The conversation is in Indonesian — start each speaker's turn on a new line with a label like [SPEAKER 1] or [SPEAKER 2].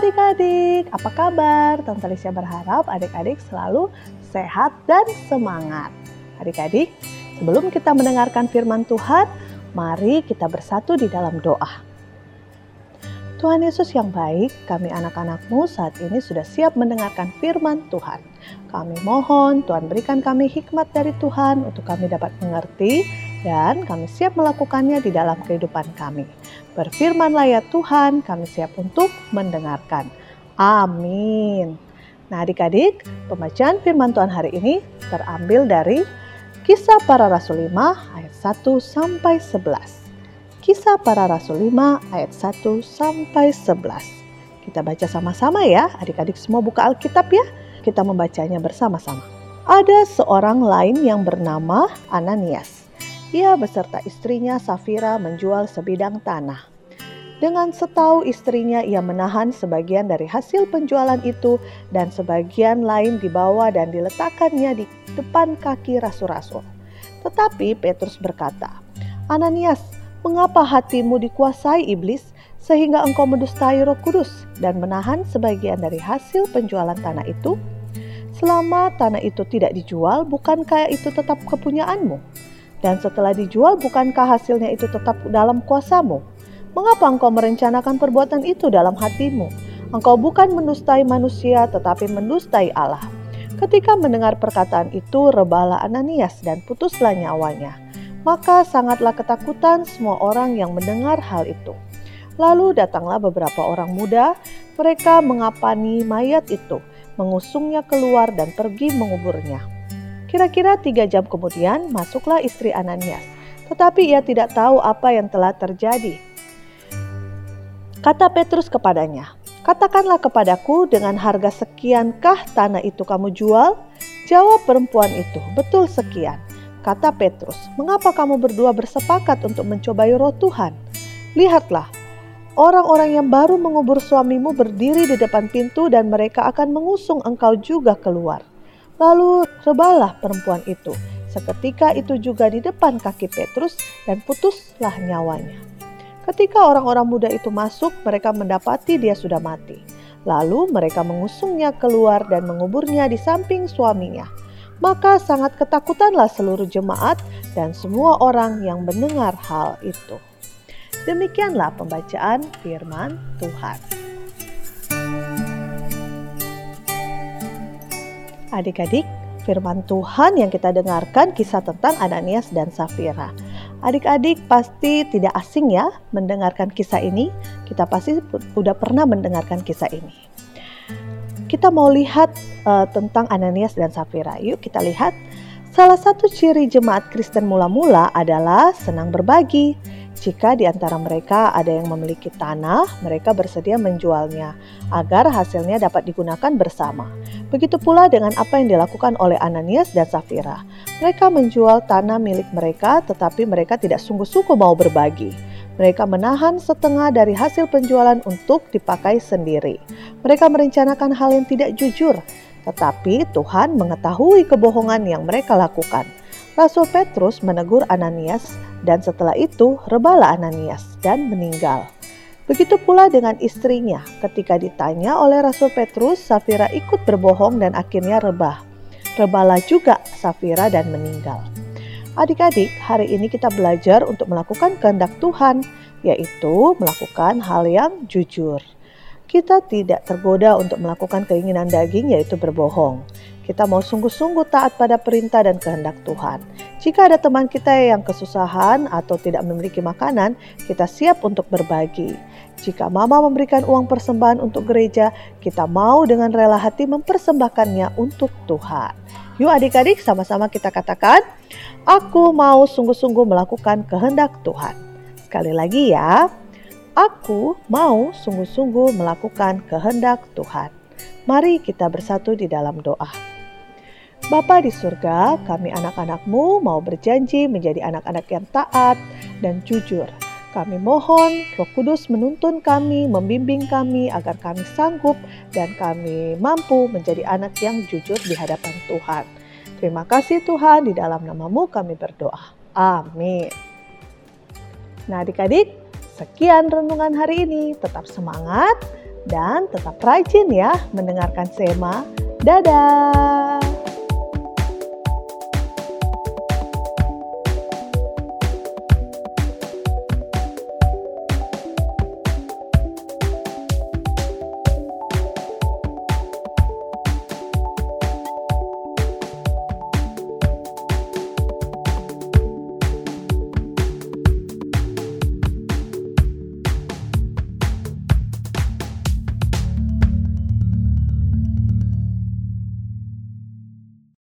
[SPEAKER 1] Adik-adik, apa kabar? Tante Lisha berharap adik-adik selalu sehat dan semangat. Adik-adik, sebelum kita mendengarkan firman Tuhan, mari kita bersatu di dalam doa. Tuhan Yesus yang baik, kami anak-anakmu saat ini sudah siap mendengarkan firman Tuhan. Kami mohon Tuhan berikan kami hikmat dari Tuhan untuk kami dapat mengerti dan kami siap melakukannya di dalam kehidupan kami. Berfirmanlah ya Tuhan, kami siap untuk mendengarkan. Amin. Nah adik-adik, pembacaan firman Tuhan hari ini terambil dari Kisah Para Rasul 5 ayat 1 sampai 11. Kisah Para Rasul 5 ayat 1 sampai 11. Kita baca sama-sama ya, adik-adik semua buka Alkitab ya. Kita membacanya bersama-sama. Ada seorang lain yang bernama Ananias ia beserta istrinya Safira menjual sebidang tanah. Dengan setahu istrinya, ia menahan sebagian dari hasil penjualan itu dan sebagian lain dibawa dan diletakkannya di depan kaki rasul-rasul. Tetapi Petrus berkata, Ananias, mengapa hatimu dikuasai iblis sehingga engkau mendustai roh kudus dan menahan sebagian dari hasil penjualan tanah itu? Selama tanah itu tidak dijual, bukankah itu tetap kepunyaanmu? Dan setelah dijual, bukankah hasilnya itu tetap dalam kuasamu? Mengapa engkau merencanakan perbuatan itu dalam hatimu? Engkau bukan mendustai manusia, tetapi mendustai Allah. Ketika mendengar perkataan itu, rebahlah Ananias dan putuslah nyawanya. Maka sangatlah ketakutan semua orang yang mendengar hal itu. Lalu datanglah beberapa orang muda, mereka mengapani mayat itu, mengusungnya keluar dan pergi menguburnya. Kira-kira tiga jam kemudian masuklah istri Ananias, tetapi ia tidak tahu apa yang telah terjadi. Kata Petrus kepadanya, Katakanlah kepadaku dengan harga sekiankah tanah itu kamu jual? Jawab perempuan itu, betul sekian. Kata Petrus, mengapa kamu berdua bersepakat untuk mencobai roh Tuhan? Lihatlah, orang-orang yang baru mengubur suamimu berdiri di depan pintu dan mereka akan mengusung engkau juga keluar. Lalu rebalah perempuan itu. Seketika itu juga di depan kaki Petrus dan putuslah nyawanya. Ketika orang-orang muda itu masuk, mereka mendapati dia sudah mati. Lalu mereka mengusungnya keluar dan menguburnya di samping suaminya. Maka sangat ketakutanlah seluruh jemaat dan semua orang yang mendengar hal itu. Demikianlah pembacaan firman Tuhan. Adik-adik, firman Tuhan yang kita dengarkan kisah tentang Ananias dan Safira. Adik-adik pasti tidak asing ya mendengarkan kisah ini. Kita pasti sudah pernah mendengarkan kisah ini. Kita mau lihat uh, tentang Ananias dan Safira. Yuk kita lihat. Salah satu ciri jemaat Kristen mula-mula adalah senang berbagi. Jika di antara mereka ada yang memiliki tanah, mereka bersedia menjualnya agar hasilnya dapat digunakan bersama. Begitu pula dengan apa yang dilakukan oleh Ananias dan Safira. Mereka menjual tanah milik mereka, tetapi mereka tidak sungguh-sungguh mau berbagi. Mereka menahan setengah dari hasil penjualan untuk dipakai sendiri. Mereka merencanakan hal yang tidak jujur, tetapi Tuhan mengetahui kebohongan yang mereka lakukan. Rasul Petrus menegur Ananias, dan setelah itu rebalah Ananias dan meninggal. Begitu pula dengan istrinya. Ketika ditanya oleh Rasul Petrus, Safira ikut berbohong dan akhirnya rebah. Rebalah juga Safira dan meninggal. Adik-adik, hari ini kita belajar untuk melakukan kehendak Tuhan, yaitu melakukan hal yang jujur. Kita tidak tergoda untuk melakukan keinginan daging, yaitu berbohong. Kita mau sungguh-sungguh taat pada perintah dan kehendak Tuhan. Jika ada teman kita yang kesusahan atau tidak memiliki makanan, kita siap untuk berbagi. Jika mama memberikan uang persembahan untuk gereja, kita mau dengan rela hati mempersembahkannya untuk Tuhan. Yuk adik-adik sama-sama kita katakan, aku mau sungguh-sungguh melakukan kehendak Tuhan. Sekali lagi ya, aku mau sungguh-sungguh melakukan kehendak Tuhan. Mari kita bersatu di dalam doa. Bapa di surga, kami anak-anakmu mau berjanji menjadi anak-anak yang taat dan jujur. Kami mohon roh kudus menuntun kami, membimbing kami agar kami sanggup dan kami mampu menjadi anak yang jujur di hadapan Tuhan. Terima kasih Tuhan, di dalam namamu kami berdoa. Amin. Nah adik-adik, sekian renungan hari ini. Tetap semangat dan tetap rajin ya mendengarkan Sema. Dadah!